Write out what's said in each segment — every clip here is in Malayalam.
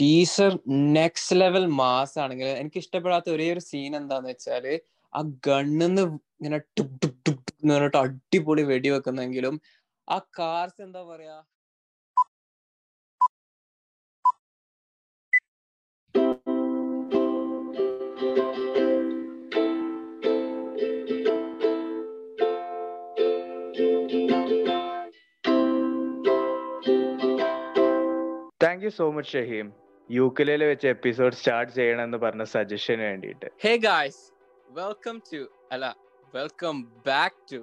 ടീസർ നെക്സ്റ്റ് ലെവൽ മാസ് ആണെങ്കിൽ എനിക്ക് ഇഷ്ടപ്പെടാത്ത ഒരേ ഒരു സീൻ എന്താന്ന് വെച്ചാൽ ആ ഗണ്ണിന്ന് ഇങ്ങനെ ടുക് ടുക് ടുക് എന്ന് പറഞ്ഞിട്ട് അടിപൊളി വെടി വെക്കുന്നെങ്കിലും ആ കാർസ് എന്താ പറയാ? Thank you so much Shaheem യൂക്കലയിൽ വെച്ച് എപ്പിസോഡ് സ്റ്റാർട്ട് ചെയ്യണം എന്ന് പറഞ്ഞ സജഷന് വേണ്ടിയിട്ട്. ഹേ ഗായ്സ് വെൽക്കം ടു അല്ല welcome back to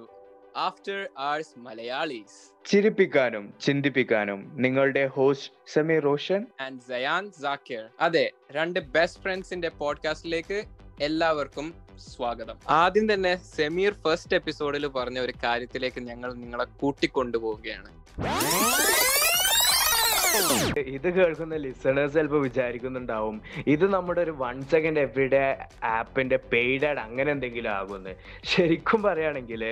after hours Malayalees ചിരിപ്പിക്കാനും ചിന്തിപ്പിക്കാനും നിങ്ങളുടെ ഹോസ്റ്റ് സമീർ റോഷൻ ആൻഡ് സയാൻ സാക്കിർ അതെ രണ്ട് ബെസ്റ്റ് ഫ്രണ്ട്സിന്റെ പോഡ്കാസ്റ്റിലേക്ക് എല്ലാവർക്കും സ്വാഗതം. ആദ്യം തന്നെ സെമീർ ഫസ്റ്റ് എപ്പിസോഡിൽ പറഞ്ഞ ഒരു കാര്യത്തിലേക്ക് ഞങ്ങൾ നിങ്ങളെ കൂട്ടിക്കൊണ്ടുപോവുകയാണ്. ഇത് കേൾക്കുന്ന ലിസണേഴ്സ് ചിലപ്പോൾ വിചാരിക്കുന്നുണ്ടാവും. ഇത് നമ്മുടെ ഒരു വൺ സെക്കൻഡ് എവറിഡേ ആപ്പിന്റെ പെയ്ഡ് ആഡ് അങ്ങനെ എന്തെങ്കിലും ആകുമെന്ന്. ശരിക്കും പറയുകയാണെങ്കിൽ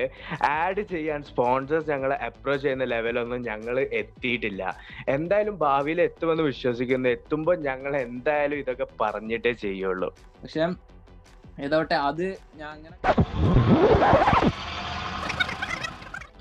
ആഡ് ചെയ്യാൻ സ്പോൺസേഴ്സ് ഞങ്ങളെ അപ്രോച്ച് ചെയ്യുന്ന ലെവലൊന്നും ഞങ്ങൾ എത്തിയിട്ടില്ല. എന്തായാലും ഭാവിയിൽ എത്തുമെന്ന് വിശ്വസിക്കുന്നു. എത്തുമ്പോൾ ഞങ്ങൾ എന്തായാലും ഇതൊക്കെ പറഞ്ഞിട്ടേ ചെയ്യുള്ളൂ. പക്ഷേ ഏതോട്ടെ അത് ഞാൻ അങ്ങനെ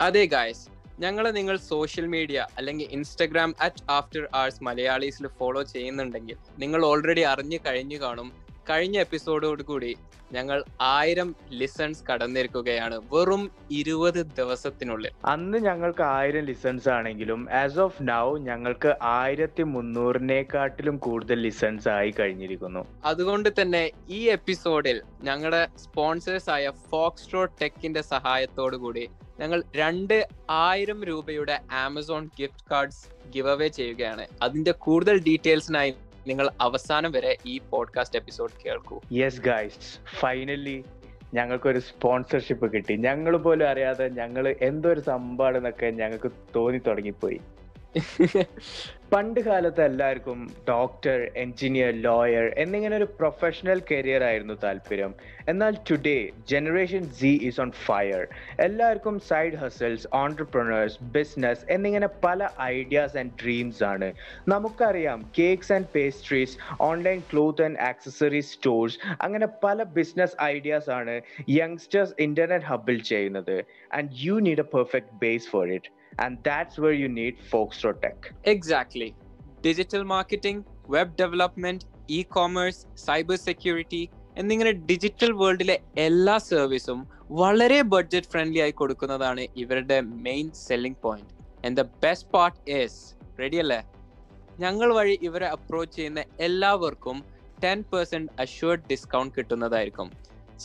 അതെ ഗായ്സ് ഞങ്ങളെ നിങ്ങൾ സോഷ്യൽ മീഡിയ അല്ലെങ്കിൽ ഇൻസ്റ്റഗ്രാം അറ്റ് ആഫ്റ്റർ ആഴ്സ് മലയാളീസിൽ ഫോളോ ചെയ്യുന്നുണ്ടെങ്കിൽ നിങ്ങൾ ഓൾറെഡി അറിഞ്ഞു കഴിഞ്ഞു കാണും. കഴിഞ്ഞ എപ്പിസോഡോട് കൂടി ഞങ്ങൾ ആയിരം ലിസൺസ് കടന്നിരിക്കുകയാണ്. വെറും ഇരുപത് ദിവസത്തിനുള്ളിൽ. അന്ന് ഞങ്ങൾക്ക് ആയിരം ലിസൺസ് ആണെങ്കിലും ആസ് ഓഫ് നൗ ഞങ്ങൾക്ക് ആയിരത്തി മുന്നൂറിനെക്കാട്ടിലും കൂടുതൽ ലിസൺസ് ആയി കഴിഞ്ഞിരിക്കുന്നു. അതുകൊണ്ട് തന്നെ ഈ എപ്പിസോഡിൽ ഞങ്ങളുടെ സ്പോൺസേഴ്സ് ആയ ഫോക്സ്ട്രോ ടെക്കിന്റെ സഹായത്തോടു കൂടി ഞങ്ങൾ രണ്ട് ആയിരം രൂപയുടെ Amazon gift cards give away ചെയ്യുകയാണ്. അതിന്റെ കൂടുതൽ ഡീറ്റെയിൽസിനായി നിങ്ങൾ അവസാനം വരെ ഈ പോഡ്കാസ്റ്റ് എപ്പിസോഡ് കേൾക്കൂ. യെസ് ഗൈസ് ഫൈനലി ഞങ്ങൾക്കൊരു സ്പോൺസർഷിപ്പ് കിട്ടി. ഞങ്ങൾ പോലും അറിയാതെ ഞങ്ങൾ എന്തോ ഒരു സംഭവമാണെന്നൊക്കെ ഞങ്ങൾക്ക് തോന്നി തുടങ്ങിപ്പോയി. പണ്ട് കാലത്ത് എല്ലാവർക്കും ഡോക്ടർ എഞ്ചിനീയർ ലോയർ എന്നിങ്ങനെ ഒരു പ്രൊഫഷണൽ കരിയർ ആയിരുന്നു താല്പര്യം. എന്നാൽ today generation Z is on fire എല്ലാവർക്കും സൈഡ് ഹസൽസ് ഓൺടർപ്രണേഴ്സ് ബിസിനസ് എന്നിങ്ങനെ പല ഐഡിയാസ് ആൻഡ് ഡ്രീംസ് ആണ്. നമുക്കറിയാം cakes and pastries online cloth and accessories stores അങ്ങനെ പല ബിസിനസ് ഐഡിയാസ് ആണ് യങ്സ്റ്റേഴ്സ് ഇന്റർനെറ്റ് ഹബിൽ ചെയ്യുന്നത്. And you need a perfect base for it and that's where you need Folkstro Tech. Exactly. Digital marketing, web development, commerce cyber security എന്നിങ്ങനെ ഡിജിറ്റൽ വേൾഡിലെ എല്ലാ സർവീസും വളരെ ബഡ്ജറ്റ് ഫ്രണ്ട്ലി ആയി കൊടുക്കുന്നതാണ് ഇവരുടെ main selling point and the best part is ready അല്ലേ ഞങ്ങൾ വഴി ഇവരെ അപ്രോച്ച് ചെയ്യുന്ന എല്ലാവർക്കും ടെൻ പെർസെന്റ് അഷ്യൂർഡ് ഡിസ്കൗണ്ട് കിട്ടുന്നതായിരിക്കും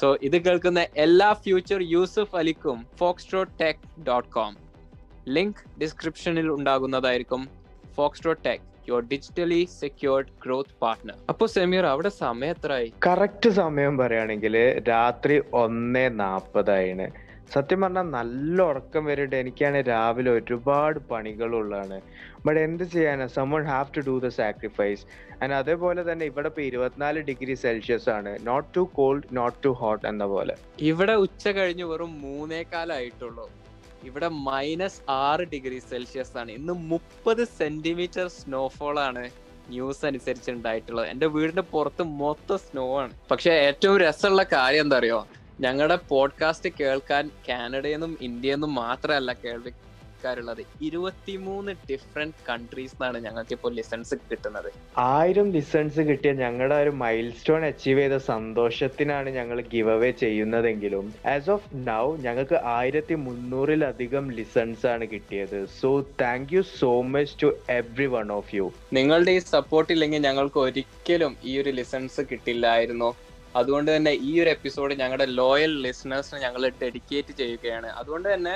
സോ ഇത് കേൾക്കുന്ന എല്ലാ future Yusuf അലിക്കും Foxtro tech dot com link ഡിസ്ക്രിപ്ഷനിൽ ഉണ്ടാകുന്നതായിരിക്കും Foxtro tech your digitally secured growth partner അപ്പൊ സെമീർ അവിടെ സമയം എത്രയായി? കറക്റ്റ് സമയം പറയുകയാണെങ്കിൽ രാത്രി ഒന്നേ നാൽപ്പതായിന്. സത്യം പറഞ്ഞാൽ നല്ല ഉറക്കം വരുന്നുണ്ട് എനിക്കാണ് രാവിലെ ഒരുപാട് പണികളുള്ളതാണ്. ബട്ട് എന്ത് ചെയ്യാനാ? Someone have to do the sacrifice and അതേപോലെ തന്നെ ഇവിടെ ഇപ്പൊ ഇരുപത്തിനാല് ഡിഗ്രി സെൽഷ്യസ് ആണ്. Not too cold not too hot എന്ന പോലെ. ഇവിടെ ഉച്ച കഴിഞ്ഞ് വെറും മൂന്നേക്കാലായിട്ടുള്ളൂ ഇവിടെ മൈനസ് ആറ് ഡിഗ്രി സെൽഷ്യസ് ആണ്. ഇന്ന് മുപ്പത് സെന്റിമീറ്റർ സ്നോഫോൾ ആണ് ന്യൂസ് അനുസരിച്ച് ഉണ്ടായിട്ടുള്ളത്. എന്റെ വീടിന്റെ പുറത്ത് മൊത്തം സ്നോ ആണ്. പക്ഷെ ഏറ്റവും രസമുള്ള കാര്യം എന്താ അറിയോ? ഞങ്ങളുടെ പോഡ്കാസ്റ്റ് കേൾക്കാൻ കാനഡയിൽ നിന്നും ഇന്ത്യയിൽ നിന്നും മാത്രമല്ല കേൾവിക്കാരുള്ളത് ഇരുപത്തിമൂന്ന് ഡിഫറെന്റ് കൺട്രീസ് നിന്നാണ് ഞങ്ങൾക്ക് ഇപ്പോൾ ലിസൺസ് കിട്ടുന്നത്. ആയിരം ലിസൺസ് കിട്ടിയ ഞങ്ങളുടെ ഒരു മൈൽ സ്റ്റോൺ അച്ചീവ് ചെയ്ത സന്തോഷത്തിനാണ് ഞങ്ങൾ ഗിവ് അവേ ചെയ്യുന്നതെങ്കിലും ആസ് ഓഫ് നൗ ഞങ്ങൾക്ക് ആയിരത്തി മുന്നൂറിലധികം ലിസൺസ് ആണ് കിട്ടിയത്. So thank you so much to every one of you നിങ്ങളുടെ ഈ സപ്പോർട്ട് ഇല്ലെങ്കിൽ ഞങ്ങൾക്ക് ഒരിക്കലും ഈ ഒരു ലിസൺസ് കിട്ടില്ലായിരുന്നു. അതുകൊണ്ട് തന്നെ ഈ ഒരു എപ്പിസോഡ് ഞങ്ങളുടെ ലോയൽ ലിസണേഴ്സിന് ഞങ്ങൾ ഡെഡിക്കേറ്റ് ചെയ്യുകയാണ്. അതുകൊണ്ട് തന്നെ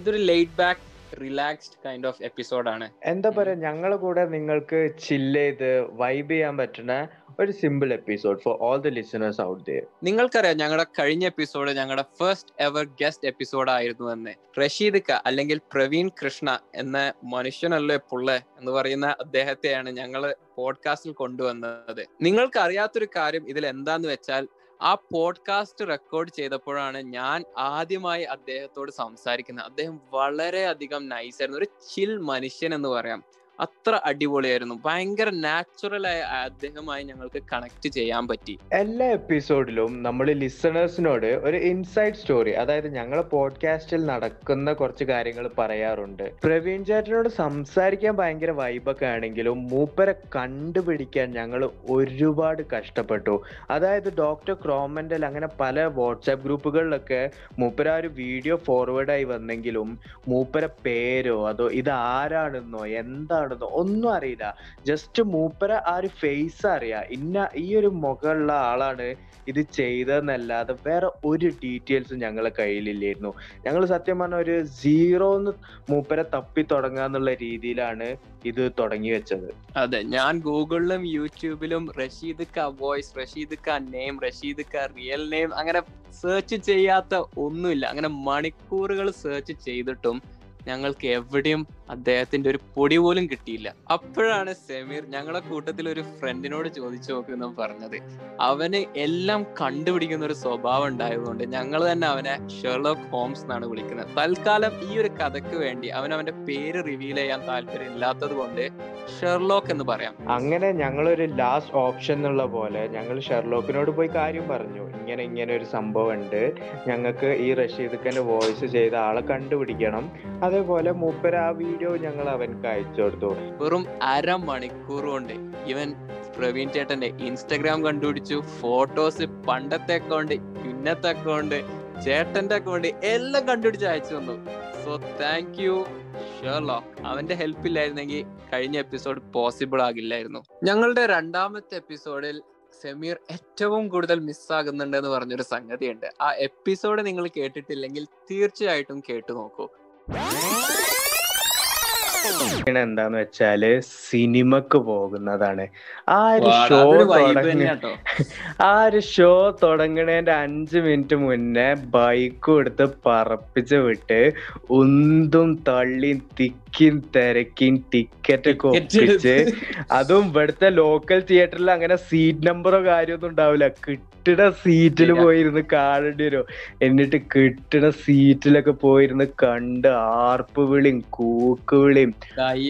ഇതൊരു laid back relaxed kind of ആണ്. എന്താ പറയാ ഞങ്ങളെ കൂടെ നിങ്ങൾക്ക് ചില്ല് ചെയ്ത് വൈബ് ചെയ്യാൻ പറ്റുന്ന ഒരു simple episode for all the listeners out there നിങ്ങൾക്കറിയാം ഞങ്ങളുടെ കഴിഞ്ഞ എപ്പിസോഡ് ഞങ്ങളുടെ ഫസ്റ്റ് എവർ ഗസ്റ്റ് എപ്പിസോഡ് ആയിരുന്നു എന്ന്. റഷീദ് ക അല്ലെങ്കിൽ പ്രവീൺ കൃഷ്ണ എന്ന മനുഷ്യനല്ലേ പുള്ള എന്ന് പറയുന്ന അദ്ദേഹത്തെയാണ് ഞങ്ങൾ പോഡ്കാസ്റ്റിൽ കൊണ്ടുവന്നത്. നിങ്ങൾക്ക് അറിയാത്തൊരു കാര്യം ഇതിൽ എന്താന്ന് വെച്ചാൽ ആ പോഡ്കാസ്റ്റ് റെക്കോർഡ് ചെയ്തപ്പോഴാണ് ഞാൻ ആദ്യമായി അദ്ദേഹത്തോട് സംസാരിക്കുന്നത്. അദ്ദേഹം വളരെയധികം നൈസ് ആയിരുന്നു. ഒരു ചിൽ മനുഷ്യൻ എന്ന് പറയാം. അത്ര അടിപൊളിയായിരുന്നു. ഭയങ്കര നാച്ചുറൽ ആയ അദ്ദേഹമായി ഞങ്ങൾക്ക് കണക്ട് ചെയ്യാൻ പറ്റി. എല്ലാ എപ്പിസോഡിലും നമ്മൾ ലിസണേഴ്സിനോട് ഒരു ഇൻസൈഡ് സ്റ്റോറി അതായത് ഞങ്ങളെ പോഡ്കാസ്റ്റിൽ നടക്കുന്ന കുറച്ച് കാര്യങ്ങൾ പറയാറുണ്ട്. പ്രവീൺ ചേട്ടനോട് സംസാരിക്കാൻ ഭയങ്കര വൈബൊക്കെ ആണെങ്കിലും മൂപ്പരെ കണ്ടുപിടിക്കാൻ ഞങ്ങൾ ഒരുപാട് കഷ്ടപ്പെട്ടു. അതായത് ഡോക്ടർ ക്രോമൻഡൽ അങ്ങനെ പല വാട്സാപ്പ് ഗ്രൂപ്പുകളിലൊക്കെ മൂപ്പര ഒരു വീഡിയോ ഫോർവേഡായി വന്നെങ്കിലും മൂപ്പര പേരോ അതോ ഇത് ആരാണെന്നോ എന്താണെന്നോ ഒന്നും അറിയില്ല. ജസ്റ്റ് മൂപ്പര ആ ഒരു ഫേസ് അറിയാം. ഇന്ന ഈ ഒരു മുഖമുള്ള ആളാണ് ഇത് ചെയ്തതെന്നല്ലാതെ വേറെ ഒരു ഡീറ്റെയിൽസും ഞങ്ങളെ കയ്യിലില്ലായിരുന്നു. ഞങ്ങൾ സത്യം പറഞ്ഞ ഒരു സീറോന്ന് മൂപ്പരെ തപ്പി തുടങ്ങാന്നുള്ള രീതിയിലാണ് ഇത് തുടങ്ങി വെച്ചത്. അതെ ഞാൻ ഗൂഗിളിലും യൂട്യൂബിലും റഷീദ് ക വോയിസ് റഷീദ് ക നെയിം റഷീദ് ക റിയൽ നെയിം അങ്ങനെ സെർച്ച് ചെയ്യാത്ത ഒന്നുമില്ല. അങ്ങനെ മണിക്കൂറുകൾ സെർച്ച് ചെയ്തിട്ടും ഞങ്ങൾക്ക് എവിടെയും അദ്ദേഹത്തിന്റെ ഒരു പൊടി പോലും കിട്ടിയില്ല. അപ്പോഴാണ് സെമീർ ഞങ്ങളെ കൂട്ടത്തിൽ ഒരു ഫ്രണ്ടിനോട് ചോദിച്ചു നോക്കുന്ന പറഞ്ഞത്. അവന് എല്ലാം കണ്ടുപിടിക്കുന്ന ഒരു സ്വഭാവം ഉണ്ടായതുകൊണ്ട് ഞങ്ങൾ തന്നെ അവനെ ഷെർലോക്ക് ഹോംസ് എന്നാണ് വിളിക്കുന്നത്. തൽക്കാലം ഈ ഒരു കഥയ്ക്ക് വേണ്ടി അവൻ അവന്റെ പേര് റിവീൽ ചെയ്യാൻ താല്പര്യം ഇല്ലാത്തത് കൊണ്ട് ഷെർലോക്ക് എന്ന് പറയാം. അങ്ങനെ ഞങ്ങൾ ഒരു ലാസ്റ്റ് ഓപ്ഷൻ എന്നുള്ള പോലെ ഞങ്ങൾ ഷെർലോക്കിനോട് പോയി കാര്യം പറഞ്ഞു. ഇങ്ങനെ ഇങ്ങനെ ഒരു സംഭവം ഉണ്ട്. ഞങ്ങൾക്ക് ഈ റഷീദ് വോയിസ് ചെയ്ത ആളെ കണ്ടുപിടിക്കണം. അതേപോലെ മൂപ്പര ആ വീഡിയോ ഞങ്ങൾ അവൻക്ക് അയച്ചു കൊടുത്തു. വെറും അര മണിക്കൂർ കൊണ്ട് ഇവൻ പ്രവീൺ ചേട്ടന്റെ ഇൻസ്റ്റഗ്രാം കണ്ടുപിടിച്ചു ഫോട്ടോസ് പണ്ടത്തെ അക്കൗണ്ട് ഇന്നത്തെ അക്കൗണ്ട് ചേട്ടന്റെ അക്കൗണ്ട് എല്ലാം കണ്ടുപിടിച്ച് അയച്ചു തന്നു. സോ താങ്ക് യു അവന്റെ ഹെൽപ്പ് ഇല്ലായിരുന്നെങ്കിൽ കഴിഞ്ഞ എപ്പിസോഡ് പോസിബിൾ ആകില്ലായിരുന്നു. ഞങ്ങളുടെ രണ്ടാമത്തെ എപ്പിസോഡിൽ സെമീർ ഏറ്റവും കൂടുതൽ മിസ്സാകുന്നുണ്ട് എന്ന് പറഞ്ഞൊരു സംഗതിയുണ്ട്. ആ എപ്പിസോഡ് നിങ്ങൾ കേട്ടിട്ടില്ലെങ്കിൽ തീർച്ചയായിട്ടും കേട്ടു നോക്കൂ. പിന്നെ എന്താന്ന് വെച്ചാൽ സിനിമക്ക് പോകുന്നതാണ്. ആ ഒരു ഷോ തുടങ്ങി ആ ഒരു ഷോ തുടങ്ങണേന്റെ അഞ്ച് മിനിറ്റ് മുന്നേ ബൈക്കും എടുത്ത് പറപ്പിച്ച് വിട്ട് ഉന്തും തള്ളിയും തിക്കും തിരക്കിയും ടിക്കറ്റ് ഒക്കെ ഒപ്പിച്ച് അതും ഇവിടുത്തെ ലോക്കൽ തിയേറ്ററിൽ അങ്ങനെ സീറ്റ് നമ്പറോ കാര്യമൊന്നും ഉണ്ടാവില്ല. കിട്ടണ സീറ്റിൽ. പോയിരുന്ന് കാണേണ്ടി വരും. എന്നിട്ട് കിട്ടണ സീറ്റിലൊക്കെ പോയിരുന്ന് കണ്ട് ആർപ്പ് വിളിയും കൂക്ക് വിളിയും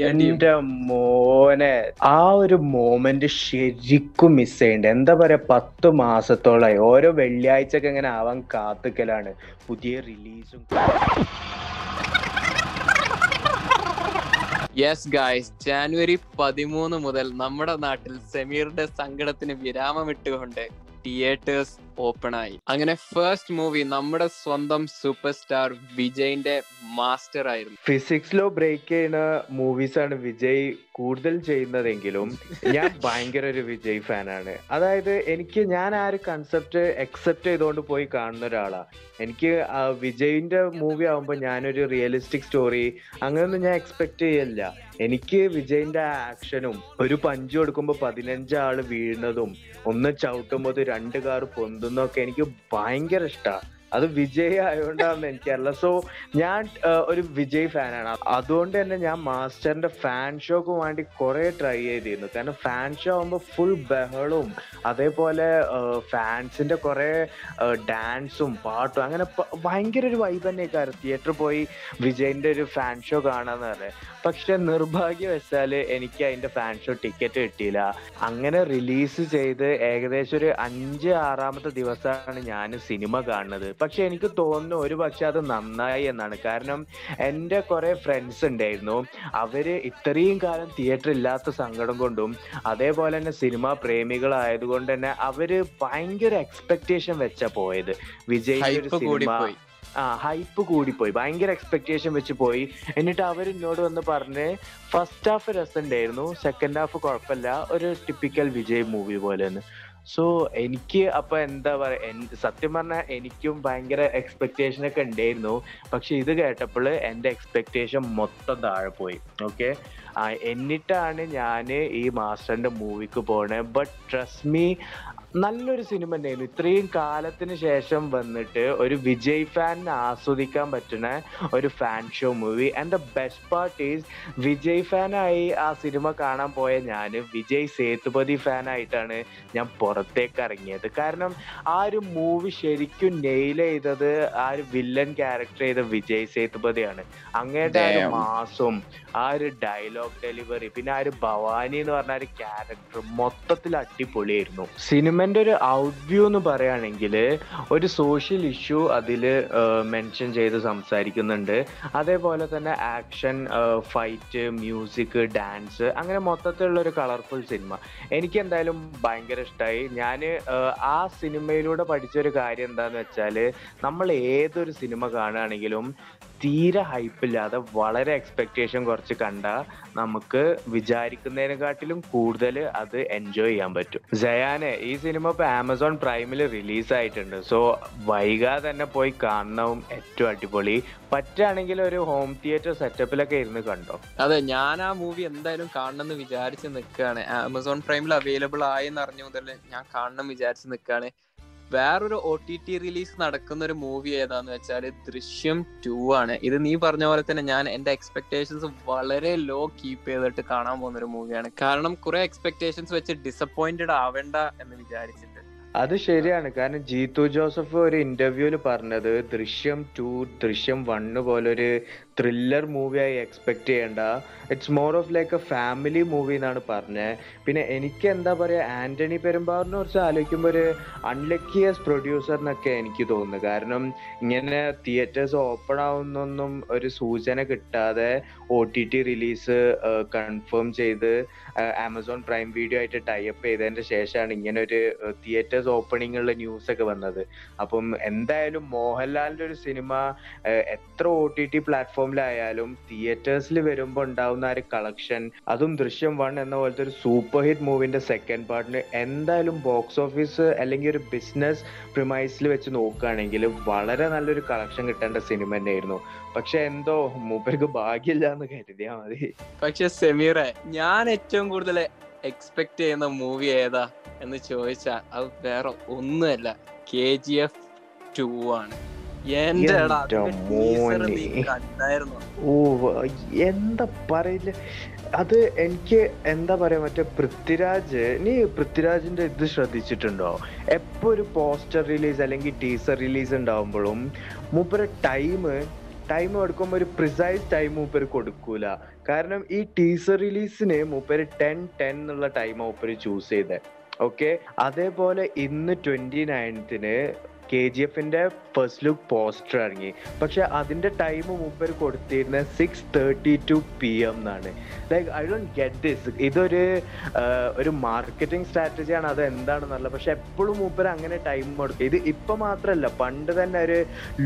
എന്റെ മോനെ ആ ഒരു മോമെന്റ് ശരിക്കും മിസ് ചെയ്യണ്ട. എന്താ പറയാ പത്ത് മാസത്തോളായി. ഓരോ വെള്ളിയാഴ്ചക്ക് ഇങ്ങനെ ആവാൻ കാത്തുക്കലാണ്. പുതിയ റിലീസും യെസ് ഗായ്സ് ജാനുവരി പതിമൂന്ന് മുതൽ നമ്മുടെ നാട്ടിൽ സെമീറിന്റെ സങ്കടത്തിന് വിരാമമിട്ടുകൊണ്ട് തിയേറ്റേഴ്സ് ഓപ്പൺ ആയി അങ്ങനെ ഫസ്റ്റ് മൂവി നമ്മുടെ സ്വന്തം സൂപ്പർ സ്റ്റാർ വിജയിന്റെ മാസ്റ്റർ ആയിരുന്നു. ഫിസിക്സിലോ ബ്രേക്ക് ചെയ്യുന്ന മൂവീസ് ആണ് വിജയ് കൂടുതൽ ചെയ്യുന്നതെങ്കിലും ഞാൻ ഭയങ്കര ഒരു വിജയ് ഫാനാണ് അതായത് എനിക്ക് ഞാൻ ആ ഒരു കൺസെപ്റ്റ് അക്സെപ്റ്റ് ചെയ്തുകൊണ്ട് പോയി കാണുന്ന ഒരാളാ. എനിക്ക് വിജയിന്റെ മൂവി ആവുമ്പോൾ ഞാനൊരു റിയലിസ്റ്റിക് സ്റ്റോറി അങ്ങനെയൊന്നും ഞാൻ എക്സ്പെക്ട് ചെയ്യല്ല എനിക്ക് വിജയിന്റെ ആക്ഷനും ഒരു പഞ്ച് കൊടുക്കുമ്പോൾ പതിനഞ്ച് ആൾ വീഴുന്നതും ഒന്ന് ചവിട്ടുമ്പോൾ രണ്ട് കാർ പൊന്തുന്നൊക്കെ എനിക്ക് ഭയങ്കര ഇഷ്ടമാണ് അത് വിജയ് ആയതുകൊണ്ടാണെന്ന് എനിക്കറിയില്ല സോ ഞാൻ ഒരു വിജയ് ഫാനാണ്. അതുകൊണ്ട് തന്നെ ഞാൻ മാസ്റ്ററിന്റെ ഫാൻ ഷോക്ക് വേണ്ടി കുറെ ട്രൈ ചെയ്തിരുന്നു. കാരണം ഫാൻ ഷോ ആകുമ്പോൾ ഫുൾ ബഹളവും അതേപോലെ ഫാൻസിന്റെ കുറെ ഡാൻസും പാട്ടും അങ്ങനെ ഭയങ്കര ഒരു വൈബ് തന്നെ കാര്യം തിയേറ്ററിൽ പോയി വിജയിന്റെ ഒരു ഫാൻ ഷോ കാണാന്ന് പറഞ്ഞത് പക്ഷെ നിർഭാഗ്യവശാൽ എനിക്ക് അതിന്റെ ഫാൻ ഷോ ടിക്കറ്റ് കിട്ടിയില്ല. അങ്ങനെ റിലീസ് ചെയ്ത് ഏകദേശം ഒരു അഞ്ച് ആറാമത്തെ ദിവസമാണ് ഞാൻ സിനിമ കാണുന്നത്. പക്ഷെ എനിക്ക് തോന്നുന്നു ഒരു പക്ഷെ അത് നന്നായി എന്നാണ്. കാരണം എന്റെ കുറെ ഫ്രണ്ട്സ് ഉണ്ടായിരുന്നു. അവർ ഇത്രയും കാലം തിയേറ്റർ ഇല്ലാത്ത സങ്കടം കൊണ്ടും അതേപോലെ തന്നെ സിനിമാ പ്രേമികളായതുകൊണ്ട് തന്നെ അവർ ഭയങ്കര എക്സ്പെക്ടേഷൻ വെച്ച പോയത്. വിജയ് ഒരു സിനിമ ഹൈപ്പ് കൂടിപ്പോയി. ഭയങ്കര എക്സ്പെക്ടേഷൻ വെച്ച് പോയി. എന്നിട്ട് അവർ എന്നോട് വന്ന് പറഞ്ഞ് ഫസ്റ്റ് ഹാഫ് രസമുണ്ടായിരുന്നു സെക്കൻഡ് ഹാഫ് കുഴപ്പമില്ല ഒരു ടിപ്പിക്കൽ വിജയ് മൂവി പോലെന്ന് സോ എനിക്ക് അപ്പൊ എന്താ പറയാ സത്യം പറഞ്ഞാൽ എനിക്കും ഭയങ്കര എക്സ്പെക്ടേഷൻ ഒക്കെ ഉണ്ടായിരുന്നു. പക്ഷെ ഇത് കേട്ടപ്പോൾ എന്റെ എക്സ്പെക്ടേഷൻ മൊത്തം താഴെ പോയി. ഓക്കെ എന്നിട്ടാണ് ഞാൻ ഈ മാസ്റ്ററിന്റെ മൂവിക്ക് പോണേ. ബട്ട് ട്രസ്റ്റ് മീ നല്ലൊരു സിനിമ തന്നെയായിരുന്നു. ഇത്രയും കാലത്തിന് ശേഷം വന്നിട്ട് ഒരു വിജയ് ഫാനിന് ആസ്വദിക്കാൻ പറ്റുന്ന ഒരു fan show movie. And the best part is Vijay ഫാനായി ആ സിനിമ കാണാൻ പോയ ഞാൻ വിജയ് സേതുപതി ഫാനായിട്ടാണ് ഞാൻ പുറത്തേക്ക് ഇറങ്ങിയത്. കാരണം ആ ഒരു മൂവി ശരിക്കും നെയിൽ ചെയ്തത് ആ ഒരു വില്ലൻ ക്യാരക്ടർ ചെയ്ത വിജയ് സേതുപതിയാണ്. അങ്ങയുടെ ആ ഒരു. മാസും ആ ഒരു ഡയലോഗ് ഡെലിവറി പിന്നെ ആ ഒരു ഭവാനി എന്ന് പറഞ്ഞ ഒരു ക്യാരക്ടർ മൊത്തത്തിൽ അടിപൊളിയായിരുന്നു. സിനിമന്റെ ഒരു ഔട്ട് വ്യൂ എന്ന് പറയുകയാണെങ്കിൽ ഒരു സോഷ്യൽ ഇഷ്യൂ അതിൽ മെൻഷൻ ചെയ്ത് സംസാരിക്കുന്നുണ്ട്. അതേപോലെ തന്നെ ആക്ഷൻ ഫൈറ്റ് മ്യൂസിക് ഡാൻസ് അങ്ങനെ മൊത്തത്തിലുള്ള ഒരു കളർഫുൾ സിനിമ എനിക്ക് എന്തായാലും ഭയങ്കര ഇഷ്ടമായി ഞാൻ ആ സിനിമയിലൂടെ പഠിച്ച ഒരു കാര്യം എന്താണെന്ന് വെച്ചാൽ നമ്മൾ ഏതൊരു സിനിമ കാണുകയാണെങ്കിലും തീരെ ഹൈപ്പില്ലാതെ വളരെ എക്സ്പെക്റ്റേഷൻ കുറച്ച് കണ്ട നമുക്ക് വിചാരിക്കുന്നതിനെക്കാട്ടിലും കൂടുതൽ അത് എൻജോയ് ചെയ്യാൻ പറ്റും. ജയാനെ ഈ സിനിമ ഇപ്പൊ ആമസോൺ റിലീസ് ആയിട്ടുണ്ട് സോ വൈകാതെ തന്നെ പോയി കാണണവും ഏറ്റവും അടിപൊളി. പറ്റുകയാണെങ്കിൽ ഒരു ഹോം തിയേറ്റർ സെറ്റപ്പിലൊക്കെ ഇരുന്ന് കണ്ടോ? അതെ ഞാൻ ആ മൂവി എന്തായാലും കാണണം എന്ന് വിചാരിച്ച് നിൽക്കുകയാണ് ആമസോൺ പ്രൈമിൽ അവൈലബിൾ ആയെന്ന് അറിഞ്ഞ മുതൽ ഞാൻ കാണണം വിചാരിച്ച് നിൽക്കുകയാണ് വേറൊരു ഒ ടി ടി റിലീസ് നടക്കുന്ന ഒരു മൂവി ഏതാന്ന് വെച്ചാൽ ദൃശ്യം ടു ആണ്. ഇത് നീ പറഞ്ഞ പോലെ തന്നെ ഞാൻ എന്റെ എക്സ്പെക്ടേഷൻസ് വളരെ ലോ കീപ്പ് ചെയ്തിട്ട് കാണാൻ പോകുന്ന ഒരു മൂവിയാണ് കാരണം കുറെ എക്സ്പെക്ടേഷൻസ് വെച്ച് ഡിസപ്പോയിന്റഡ് ആവേണ്ട എന്ന് വിചാരിച്ചിട്ട്. അത് ശരിയാണ്. കാരണം ജീത്തു ജോസഫ് ഒരു ഇന്റർവ്യൂൽ പറഞ്ഞത് ദൃശ്യം ടു ദൃശ്യം വണ്ണ് പോലൊരു ത്രില്ലർ മൂവിയായി എക്സ്പെക്ട് ചെയ്യേണ്ട. It's more of like a family movie എന്നാണ് പറഞ്ഞത് പിന്നെ എനിക്ക് എന്താ പറയുക ആന്റണി പെരുമ്പാറിനെ കുറിച്ച് ആലോചിക്കുമ്പോൾ ഒരു അൺലക്കിയസ് പ്രൊഡ്യൂസർ എന്നൊക്കെ എനിക്ക് തോന്നുന്നു. കാരണം ഇങ്ങനെ തിയേറ്റേഴ്സ് ഓപ്പൺ ആവുന്നൊന്നും ഒരു സൂചന കിട്ടാതെ O T T release confirm ചെയ്ത് ആമസോൺ പ്രൈം വീഡിയോ ആയിട്ട് ടൈപ്പ് ചെയ്തതിന്റെ ശേഷമാണ് ഇങ്ങനെ ഒരു തിയേറ്റേഴ്സ് ഓപ്പണിംഗ് ഉള്ള ന്യൂസ് ഒക്കെ വന്നത്. അപ്പം എന്തായാലും മോഹൻലാലിന്റെ ഒരു സിനിമ എത്ര ഒ ടി ടി പ്ലാറ്റ്ഫോമിലായാലും തിയേറ്റേഴ്സിൽ വരുമ്പോൾ ഉണ്ടാവുന്ന ആ ഒരു കളക്ഷൻ അതും ദൃശ്യം വൺ എന്ന പോലത്തെ ഒരു സൂപ്പർ ഹിറ്റ് മൂവിന്റെ സെക്കൻഡ് പാർട്ടിന് എന്തായാലും ബോക്സ് ഓഫീസ് അല്ലെങ്കിൽ ഒരു ബിസിനസ് പ്രിമൈസിൽ വെച്ച് നോക്കുകയാണെങ്കിൽ വളരെ നല്ലൊരു കളക്ഷൻ കിട്ടേണ്ട സിനിമ തന്നെയായിരുന്നു. പക്ഷെ എന്തോ മൂപ്പർക്ക് ഭാഗ്യമില്ല എന്ന് കരുതിയാ മതി. പക്ഷെ സെമീറെ ഞാൻ ഏറ്റവും കൂടുതൽ എക്സ്പെക്ട് ചെയ്യുന്ന മൂവി ഏതാ എന്ന് ചോദിച്ചാൽ അത് വേറെ ഒന്നുമല്ല കെ ജി എഫ് ടു ആണ്. ഓ എന്താ പറയില്ല അത് എനിക്ക് എന്താ പറയാ മറ്റേ പൃഥ്വിരാജ് നീ പൃഥ്വിരാജിന്റെ ഇത് ശ്രദ്ധിച്ചിട്ടുണ്ടോ? എപ്പോ ഒരു പോസ്റ്റർ റിലീസ് അല്ലെങ്കിൽ ടീസർ റിലീസ് ഉണ്ടാവുമ്പോഴും മൂപ്പര് ടൈം ടൈം എടുക്കുമ്പോൾ ഒരു പ്രിസൈസ് ടൈം മൂപ്പര് കൊടുക്കൂല. കാരണം ഈ ടീസർ റിലീസിന് മൂപ്പര് ടെൻ ടെൻ എന്നുള്ള ടൈം മൂപ്പര് ചൂസ് ചെയ്തത് ഓക്കെ അതേപോലെ ഇന്ന് ട്വന്റി നയൻത്തിന് കെ ജി എഫിന്റെ ഫസ്റ്റ് ലുക്ക് പോസ്റ്റർ ഇറങ്ങി. പക്ഷെ അതിന്റെ ടൈം മൂപ്പർ കൊടുത്തിരുന്നത് six thirty two P M എന്നാണ്. Like I don't get this ഇതൊരു ഒരു മാർക്കറ്റിംഗ് സ്ട്രാറ്റജിയാണ് അത് എന്താണെന്നല്ല പക്ഷെ എപ്പോഴും മൂപ്പർ അങ്ങനെ ടൈം കൊടുക്കും ഇത് ഇപ്പൊ മാത്രമല്ല പണ്ട് തന്നെ ഒരു